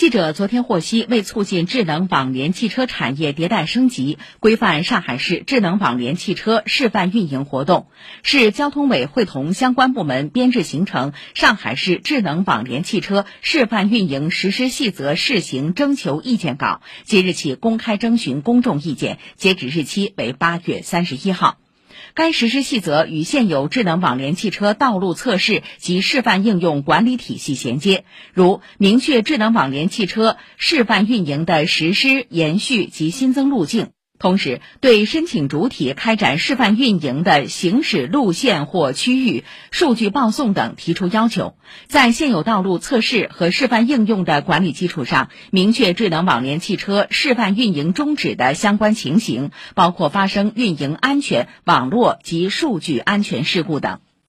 记者昨天获悉，为促进智能网联汽车产业迭代升级，规范上海市智能网联汽车示范运营活动，市交通委会同相关部门编制形成《上海市智能网联汽车示范运营实施细则试行征求意见稿》，即日起公开征询公众意见，截止日期为八月三十一号。该实施细则与现有智能网联汽车道路测试及示范应用管理体系衔接，如明确智能网联汽车示范运营的实施、延续及新增路径。同时，对申请主体开展示范运营的行驶路线或区域数据报送等提出要求，在现有道路测试和示范应用的管理基础上，明确智能网联汽车示范运营终止的相关情形，包括发生运营安全、网络及数据安全事故等。